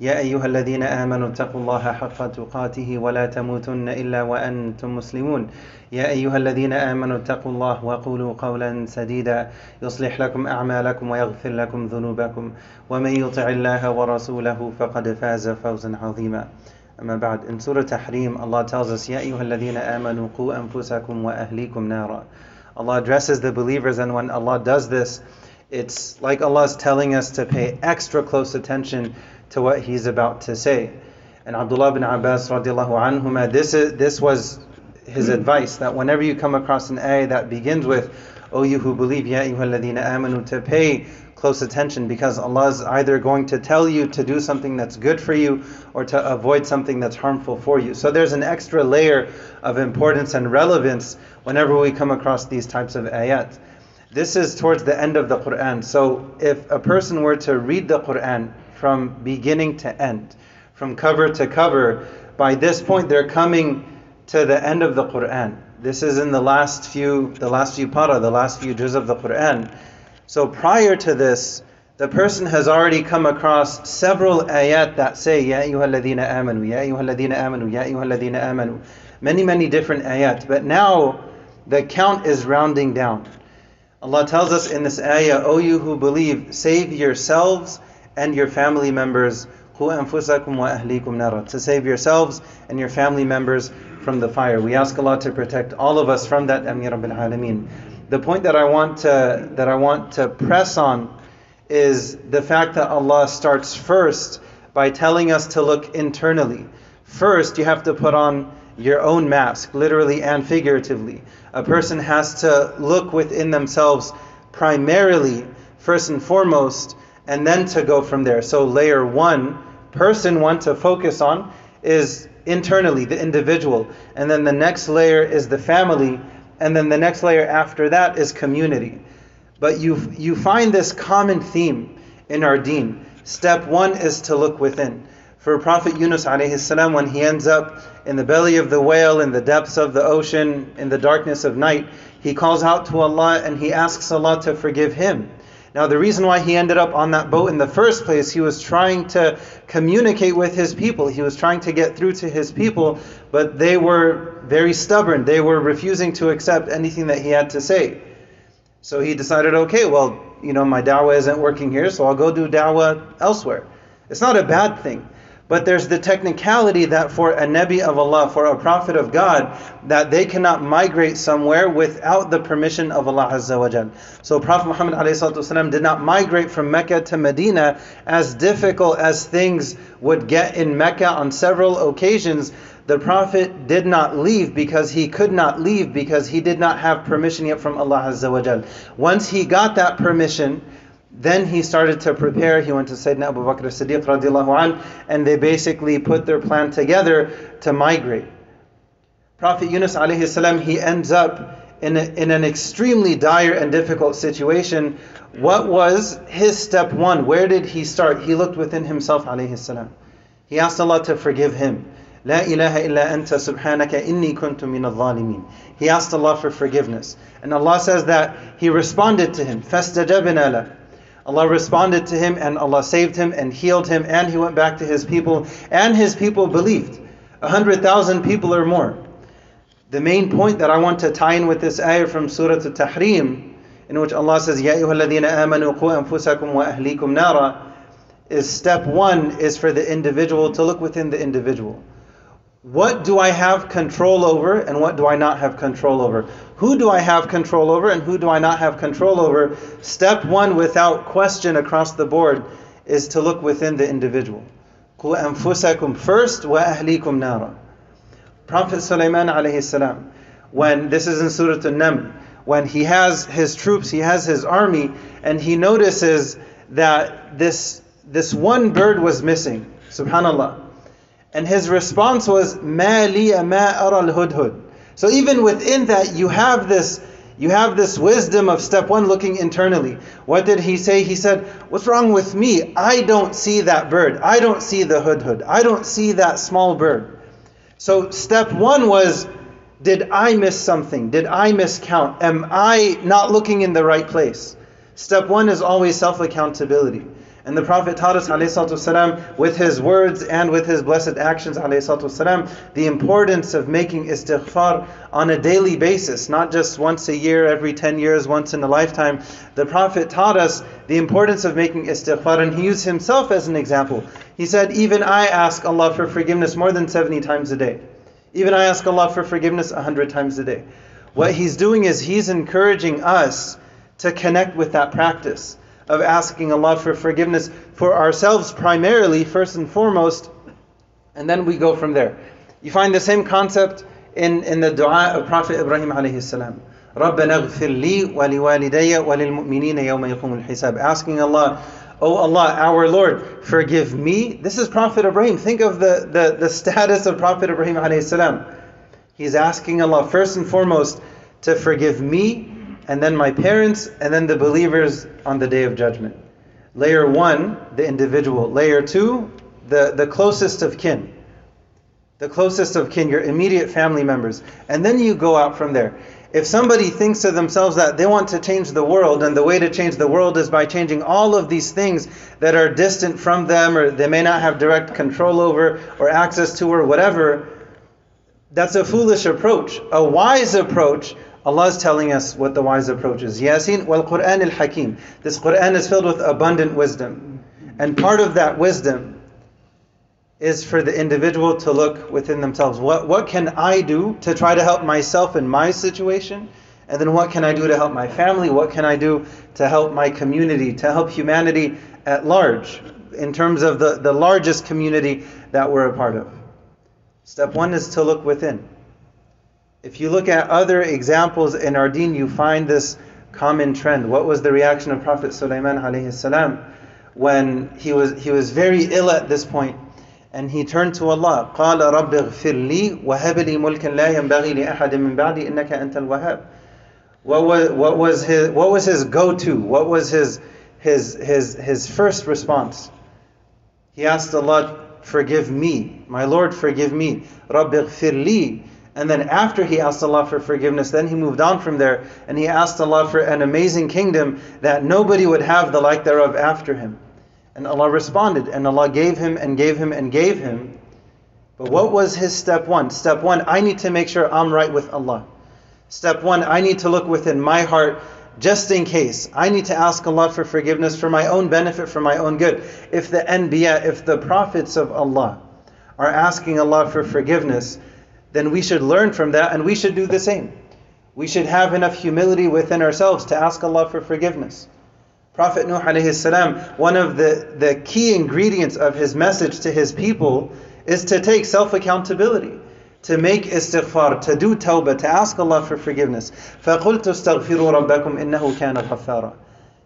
يا أيها الذين آمنوا اتقوا الله حق تقاته ولا تموتن إلا وأنتم مسلمون. يا أيها الذين آمنوا اتقوا الله وقولوا قولا سديدا يصلح لكم أعمالكم ويغفر لكم ذنوبكم. ومن يطع الله ورسوله فقد فاز فوزا عظيما. أما بعد in Surah Tahrim Allah tells us يا أيها الذين آمنوا قوا أنفسكم وأهليكم نارا Allah addresses the believers and when Allah does this it's like Allah is telling us to pay extra close attention to what He's about to say. And Abdullah bin Abbas radiallahu anhuma, this, is, this was his advice that whenever you come across an ayah that begins with, O you who believe, Ya ayyuhalladhina amanu, to pay close attention because Allah is either going to tell you to do something that's good for you or to avoid something that's harmful for you. So there's an extra layer of importance and relevance whenever we come across these types of ayat. This is towards the end of the Quran. So if a person were to read the Quran from beginning to end, from cover to cover, by this point they're coming to the end of the Quran. This is in the last few, the last few para, the last few juz of the Quran. So prior to this, the person has already come across several ayat that say, Ya ayyuhalladhina amanu, Ya ayyuhalladhina amanu, Ya ayyuhalladhina amanu. Many, many different ayat. But now the count is rounding down. Allah tells us in this ayah, O you who believe, save yourselves and your family members to save yourselves and your family members from the fire. We ask Allah to protect all of us from that Alameen. The point that I want to that I want to press on is the fact that Allah starts first by telling us to look internally. First, you have to put on your own mask, literally and figuratively. A person has to look within themselves primarily, first and foremost, and then to go from there. So, layer one, person one to focus on is internally, the individual. And then the next layer is the family. And then the next layer after that is community. But you, you find this common theme in our deen. Step one is to look within. For Prophet Yunus alayhi salam, when he ends up in the belly of the whale, in the depths of the ocean, in the darkness of night, he calls out to Allah and he asks Allah to forgive him. Now, the reason why he ended up on that boat in the first place, he was trying to communicate with his people. He was trying to get through to his people, but they were very stubborn. They were refusing to accept anything that he had to say. So he decided, okay, well, you know, my dawah isn't working here, so I'll go do dawah elsewhere. It's not a bad thing. But there's the technicality that for a Nabi of Allah, for a Prophet of God, that they cannot migrate somewhere without the permission of Allah Azza wa Jal. So Prophet Muhammad والسلام, did not migrate from Mecca to Medina as difficult as things would get in Mecca on several occasions. The Prophet did not leave because he could not leave because he did not have permission yet from Allah Azza wa Jal. Once he got that permission, then he started to prepare. He went to Sayyidina Abu Bakr as-Siddiq radiallahu an, and they basically put their plan together to migrate. Prophet Yunus alayhi salam, he ends up in, a, in an extremely dire and difficult situation. What was his step one? Where did he start? He looked within himself alayhi salam. He asked Allah to forgive him. لا إله إلا أنت سبحانك إني كنت من الظالمين. He asked Allah for forgiveness. And Allah says that He responded to him. فاستجبنا له. Allah responded to him and Allah saved him and healed him and he went back to his people and his people believed. A hundred thousand people or more. The main point that I want to tie in with this ayah from Surah Al-Tahrim in which Allah says, Ya amanu qu anfusakum wa ahlikum nara is step one is for the individual to look within the individual. What do I have control over and what do I not have control over? Who do I have control over and who do I not have control over? Step one, without question across the board, is to look within the individual. قُوا أَنفُسَكُمْ first وَأَهْلِيكُمْ نَارًا Prophet Sulaiman alayhi salam, when this is in Surah An-Naml, when he has his troops, he has his army, and he notices that this, this one bird was missing. Subhanallah. And his response was, Ma liya ma ara al-hudhud. So even within that, you have this, You have this wisdom of step one looking internally. What did he say? He said, What's wrong with me? I don't see that bird. I don't see the hudhud. I don't see that small bird. So, step one was Did I miss something? Did I miscount? Am I not looking in the right place? Step one is always self accountability. And the Prophet taught us والسلام, with his words and with his blessed actions والسلام, the importance of making istighfar on a daily basis, not just once a year, every 10 years, once in a lifetime. The Prophet taught us the importance of making istighfar, and he used himself as an example. He said, Even I ask Allah for forgiveness more than 70 times a day. Even I ask Allah for forgiveness 100 times a day. What he's doing is he's encouraging us to connect with that practice of asking Allah for forgiveness for ourselves primarily, first and foremost, and then we go from there. You find the same concept in, in the dua of Prophet Ibrahim alayhi salam. رَبَّنَا اغْفِرْ لِي وَلِوَالِدَيَّ وَلِلْمُؤْمِنِينَ يَوْمَ يَقُومُ الْحِسَابِ Asking Allah, Oh Allah, our Lord, forgive me. This is Prophet Ibrahim. Think of the, the, the status of Prophet Ibrahim alayhi salam. He's asking Allah first and foremost to forgive me and then my parents, and then the believers on the day of judgment. Layer one, the individual. Layer two, the, the closest of kin. The closest of kin, your immediate family members. And then you go out from there. If somebody thinks to themselves that they want to change the world, and the way to change the world is by changing all of these things that are distant from them, or they may not have direct control over, or access to, or whatever, that's a foolish approach. A wise approach Allah is telling us what the wise approach is. Yasin wal Quran al Hakim. This Quran is filled with abundant wisdom. And part of that wisdom is for the individual to look within themselves. What, what can I do to try to help myself in my situation? And then what can I do to help my family? What can I do to help my community, to help humanity at large, in terms of the, the largest community that we're a part of? Step one is to look within. If you look at other examples in our deen, you find this common trend. What was the reaction of Prophet Sulaiman alayhi salam when he was he was very ill at this point and he turned to Allah قال رب اغفر لي وهب لي ملكا لا ينبغي لأحد من بعدي إنك أنت الوهاب what was what was his what was his go-to what was his his his his first response he asked Allah forgive me my Lord forgive me رب اغفر لي and then after he asked Allah for forgiveness, then he moved on from there and he asked Allah for an amazing kingdom that nobody would have the like thereof after him. And Allah responded, and Allah gave him and gave him and gave him. But what was his step one? Step one, I need to make sure I'm right with Allah. Step one, I need to look within my heart just in case. I need to ask Allah for forgiveness for my own benefit, for my own good. If the Anbiya, if the prophets of Allah are asking Allah for forgiveness, then we should learn from that and we should do the same. We should have enough humility within ourselves to ask Allah for forgiveness. Prophet Nuh alayhi salam, one of the, the key ingredients of his message to his people is to take self-accountability, to make istighfar, to do tawbah, to ask Allah for forgiveness. فَقُلْتُ اسْتَغْفِرُوا رَبَّكُمْ إِنَّهُ كَانَ غَفَّارًا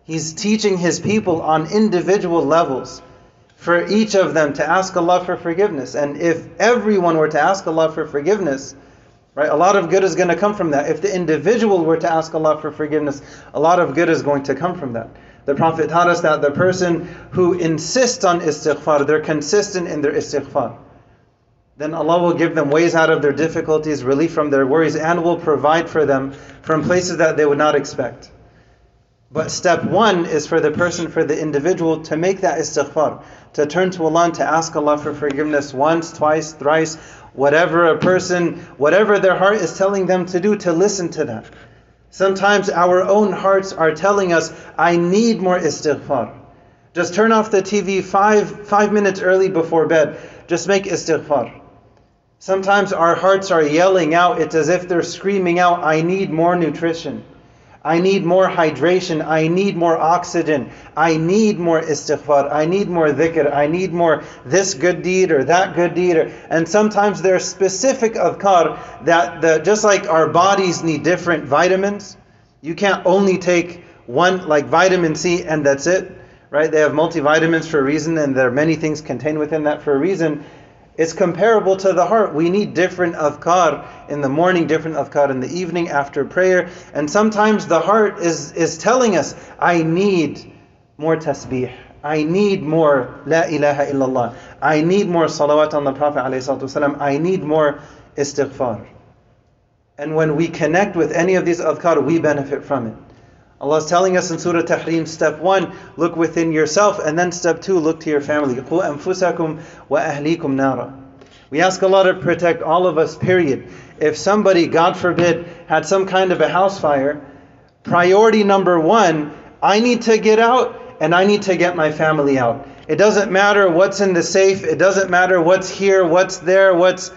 He's teaching his people on individual levels for each of them to ask Allah for forgiveness. And if everyone were to ask Allah for forgiveness, right, a lot of good is going to come from that. If the individual were to ask Allah for forgiveness, a lot of good is going to come from that. The Prophet taught us that the person who insists on istighfar, they're consistent in their istighfar. Then Allah will give them ways out of their difficulties, relief from their worries, and will provide for them from places that they would not expect. But step one is for the person, for the individual, to make that istighfar, to turn to Allah and to ask Allah for forgiveness once, twice, thrice, whatever a person, whatever their heart is telling them to do, to listen to that. Sometimes our own hearts are telling us, I need more istighfar. Just turn off the TV five, five minutes early before bed. Just make istighfar. Sometimes our hearts are yelling out, it's as if they're screaming out, I need more nutrition. I need more hydration. I need more oxygen. I need more istighfar. I need more dhikr. I need more this good deed or that good deed. Or, and sometimes there are specific adhkar that the, just like our bodies need different vitamins, you can't only take one, like vitamin C, and that's it. Right? They have multivitamins for a reason, and there are many things contained within that for a reason. It's comparable to the heart. We need different adhkar in the morning, different adhkar in the evening after prayer. And sometimes the heart is, is telling us, I need more tasbih. I need more La ilaha illallah. I need more salawat on the Prophet. ﷺ. I need more istighfar. And when we connect with any of these adhkar, we benefit from it. Allah is telling us in Surah Tahrim, step one, look within yourself, and then step two, look to your family. We ask Allah to protect all of us, period. If somebody, God forbid, had some kind of a house fire, priority number one, I need to get out and I need to get my family out. It doesn't matter what's in the safe, it doesn't matter what's here, what's there, what's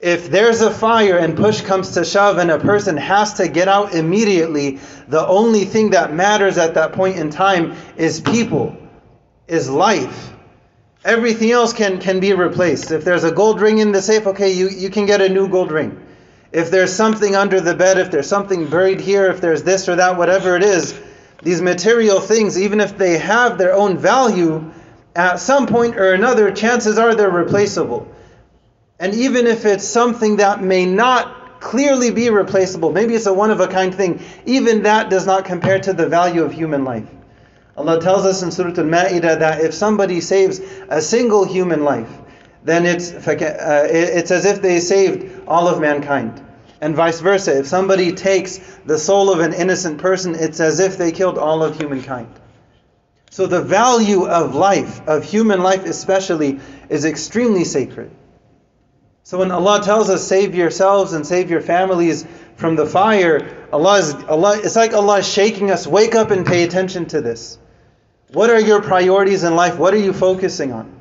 if there's a fire and push comes to shove and a person has to get out immediately, the only thing that matters at that point in time is people, is life. Everything else can, can be replaced. If there's a gold ring in the safe, okay, you, you can get a new gold ring. If there's something under the bed, if there's something buried here, if there's this or that, whatever it is, these material things, even if they have their own value, at some point or another, chances are they're replaceable. And even if it's something that may not clearly be replaceable, maybe it's a one of a kind thing, even that does not compare to the value of human life. Allah tells us in Surah Al Ma'idah that if somebody saves a single human life, then it's, uh, it's as if they saved all of mankind. And vice versa. If somebody takes the soul of an innocent person, it's as if they killed all of humankind. So the value of life, of human life especially, is extremely sacred. So when Allah tells us, save yourselves and save your families from the fire, Allah is, Allah, it's like Allah is shaking us, wake up and pay attention to this. What are your priorities in life? What are you focusing on?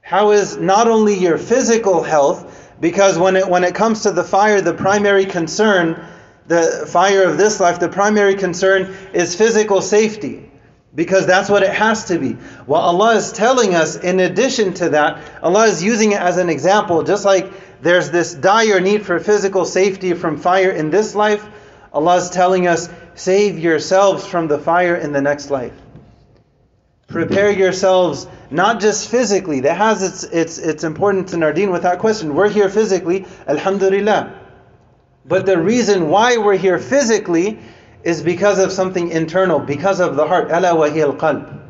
How is not only your physical health, because when it, when it comes to the fire, the primary concern, the fire of this life, the primary concern is physical safety because that's what it has to be. What Allah is telling us, in addition to that, Allah is using it as an example, just like there's this dire need for physical safety from fire in this life, Allah is telling us, save yourselves from the fire in the next life. Prepare yourselves not just physically, that has its, its, its importance in our deen without question. We're here physically, Alhamdulillah. But the reason why we're here physically is because of something internal, because of the heart. Ala al qalb.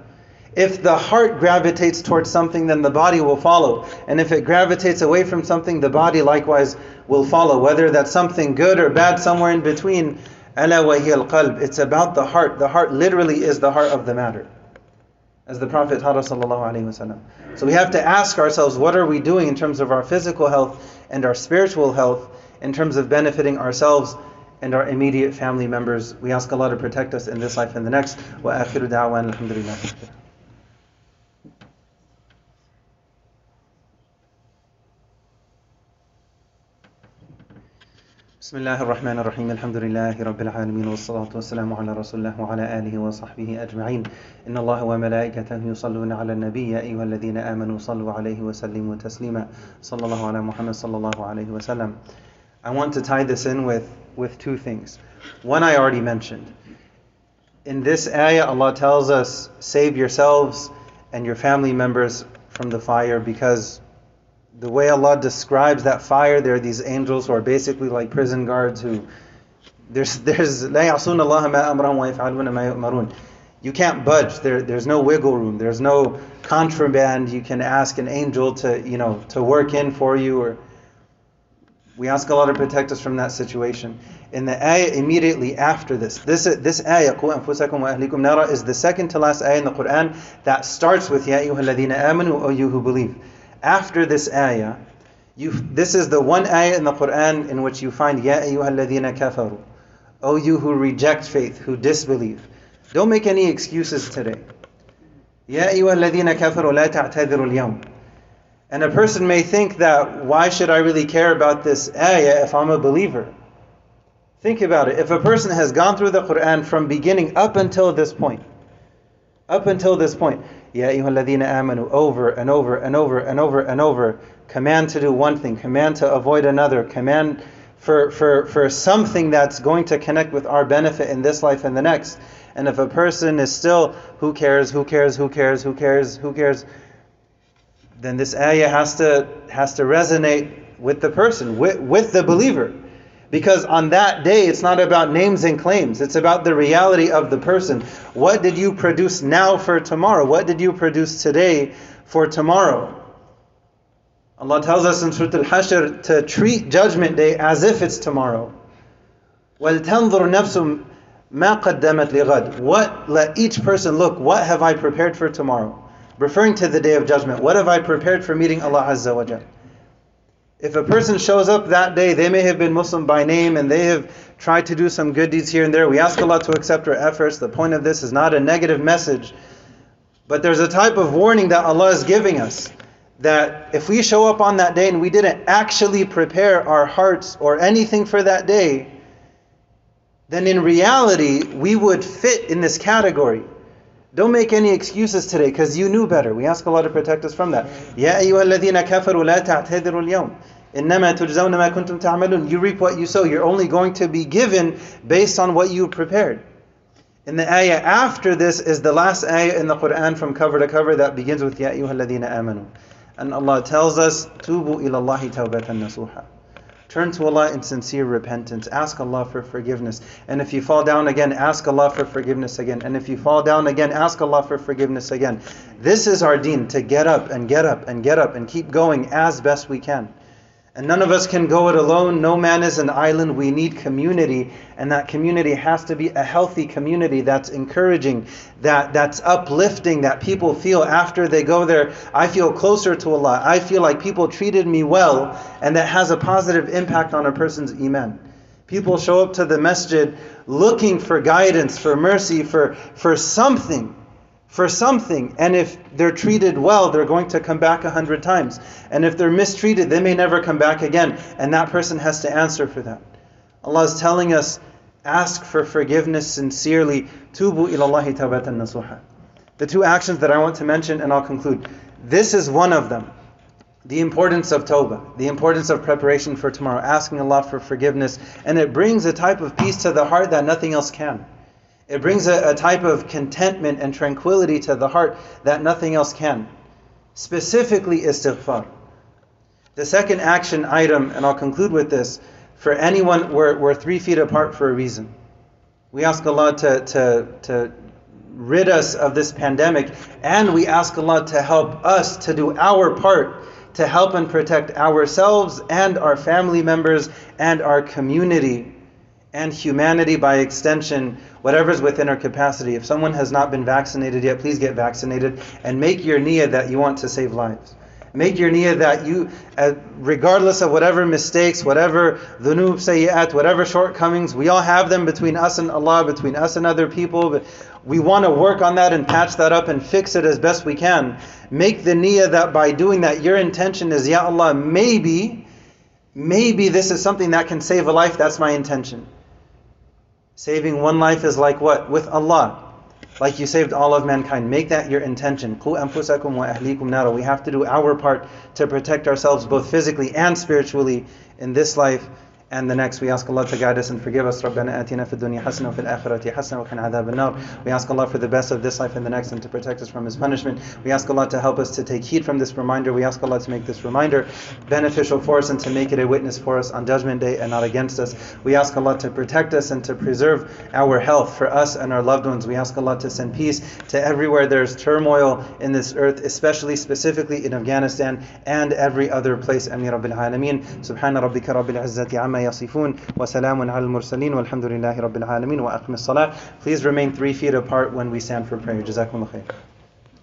If the heart gravitates towards something, then the body will follow. And if it gravitates away from something, the body likewise will follow. Whether that's something good or bad, somewhere in between. Ala al qalb. It's about the heart. The heart literally is the heart of the matter. As the Prophet taught us. So we have to ask ourselves what are we doing in terms of our physical health and our spiritual health, in terms of benefiting ourselves and our immediate family members. We ask Allah to protect us in this life and the next. Wa akhiru da'wan alhamdulillah. بسم الله الرحمن الرحيم الحمد لله رب العالمين والصلاة والسلام على رسول الله وعلى آله وصحبه أجمعين إن الله وملائكته يصلون على النبي يا أيها الذين آمنوا صلوا عليه وسلموا تسليما صلى الله على محمد صلى الله عليه وسلم I want to tie this in with, with two things. One I already mentioned. In this ayah, Allah tells us, save yourselves and your family members from the fire because the way Allah describes that fire, there are these angels who are basically like prison guards who there's there's you can't budge. There, there's no wiggle room. There's no contraband you can ask an angel to you know to work in for you or we ask Allah to protect us from that situation. In the ayah immediately after this, this, this ayah, قُوا أَنفُسَكُمْ وَأَهْلِكُمْ نَارًا, is the second to last ayah in the Quran that starts with Ya ayyuhalladhina amanu, O you who believe. After this ayah, you, this is the one ayah in the Quran in which you find Ya ayyuhalladhina kafaru, O you who reject faith, who disbelieve. Don't make any excuses today. Ya ayyuhalladhina kafaru la ta'tadiru al-yawm. and a person may think that, why should I really care about this ayah if I'm a believer? Think about it. If a person has gone through the Quran from beginning up until this point, up until this point, Ya ayyuhalladhina amanu, over and over and over and over and over, command to do one thing, command to avoid another, command for, for, for something that's going to connect with our benefit in this life and the next. And if a person is still, who cares, who cares, who cares, who cares, who cares, then this ayah has to has to resonate with the person, with, with the believer. Because on that day, it's not about names and claims. It's about the reality of the person. What did you produce now for tomorrow? What did you produce today for tomorrow? Allah tells us in Surah Al-Hashr to treat Judgment Day as if it's tomorrow. وَلْتَنظُرْ نَفْسٌ مَا قَدَّمَتْ لِغَدْ What, let each person look, what have I prepared for tomorrow? Referring to the Day of Judgment. What have I prepared for meeting Allah Azza wa Jalla? If a person shows up that day, they may have been Muslim by name and they have tried to do some good deeds here and there. We ask Allah to accept our efforts. The point of this is not a negative message, but there's a type of warning that Allah is giving us that if we show up on that day and we didn't actually prepare our hearts or anything for that day, then in reality, we would fit in this category. Don't make any excuses today because you knew better. We ask Allah to protect us from that. يا أيها الذين كفروا لا تعتذروا اليوم إنما تجزون ما كنتم تعملون. You reap what you sow. You're only going to be given based on what you prepared. In the ayah after this is the last ayah in the Quran from cover to cover that begins with يا أيها الذين آمنوا. And Allah tells us, توبوا إلى الله توبة نصوحا. Turn to Allah in sincere repentance. Ask Allah for forgiveness. And if you fall down again, ask Allah for forgiveness again. And if you fall down again, ask Allah for forgiveness again. This is our deen to get up and get up and get up and keep going as best we can. And none of us can go it alone. No man is an island. We need community. And that community has to be a healthy community that's encouraging, that, that's uplifting, that people feel after they go there, I feel closer to Allah. I feel like people treated me well. And that has a positive impact on a person's iman. People show up to the masjid looking for guidance, for mercy, for, for something for something. And if they're treated well, they're going to come back a hundred times. And if they're mistreated, they may never come back again. And that person has to answer for that. Allah is telling us, ask for forgiveness sincerely. Tubu ilallahi tawbatan nasuha. The two actions that I want to mention, and I'll conclude. This is one of them. The importance of tawbah, the importance of preparation for tomorrow, asking Allah for forgiveness. And it brings a type of peace to the heart that nothing else can. It brings a, a type of contentment and tranquility to the heart that nothing else can. Specifically, istighfar. The second action item, and I'll conclude with this for anyone, we're, we're three feet apart for a reason. We ask Allah to, to, to rid us of this pandemic, and we ask Allah to help us to do our part to help and protect ourselves and our family members and our community and humanity by extension, whatever's within our capacity. If someone has not been vaccinated yet, please get vaccinated and make your niyyah that you want to save lives. Make your niyyah that you, uh, regardless of whatever mistakes, whatever dhunub, sayyat, whatever shortcomings, we all have them between us and Allah, between us and other people. But we want to work on that and patch that up and fix it as best we can. Make the niyyah that by doing that, your intention is, Ya Allah, maybe, maybe this is something that can save a life. That's my intention. Saving one life is like what? With Allah. Like you saved all of mankind. Make that your intention. We have to do our part to protect ourselves both physically and spiritually in this life and the next, we ask Allah to guide us and forgive us. رَبَّنَا آتِنَا فِي الدُّنْيا وَفِي الْآخِرَةِ وَقِنَا عَذَابَ النَّارِ We ask Allah for the best of this life and the next and to protect us from His punishment. We ask Allah to help us to take heed from this reminder. We ask Allah to make this reminder beneficial for us and to make it a witness for us on Judgment Day and not against us. We ask Allah to protect us and to preserve our health for us and our loved ones. We ask Allah to send peace to everywhere there is turmoil in this earth, especially specifically in Afghanistan and every other place. Ameen Rabbil Alameen. Subhana Rabbika Rabbil Izzati Amma yasifun. وسلام على المرسلين والحمد لله رب العالمين وأقم الصلاة Please remain three feet apart when we stand for prayer. جزاكم الله خير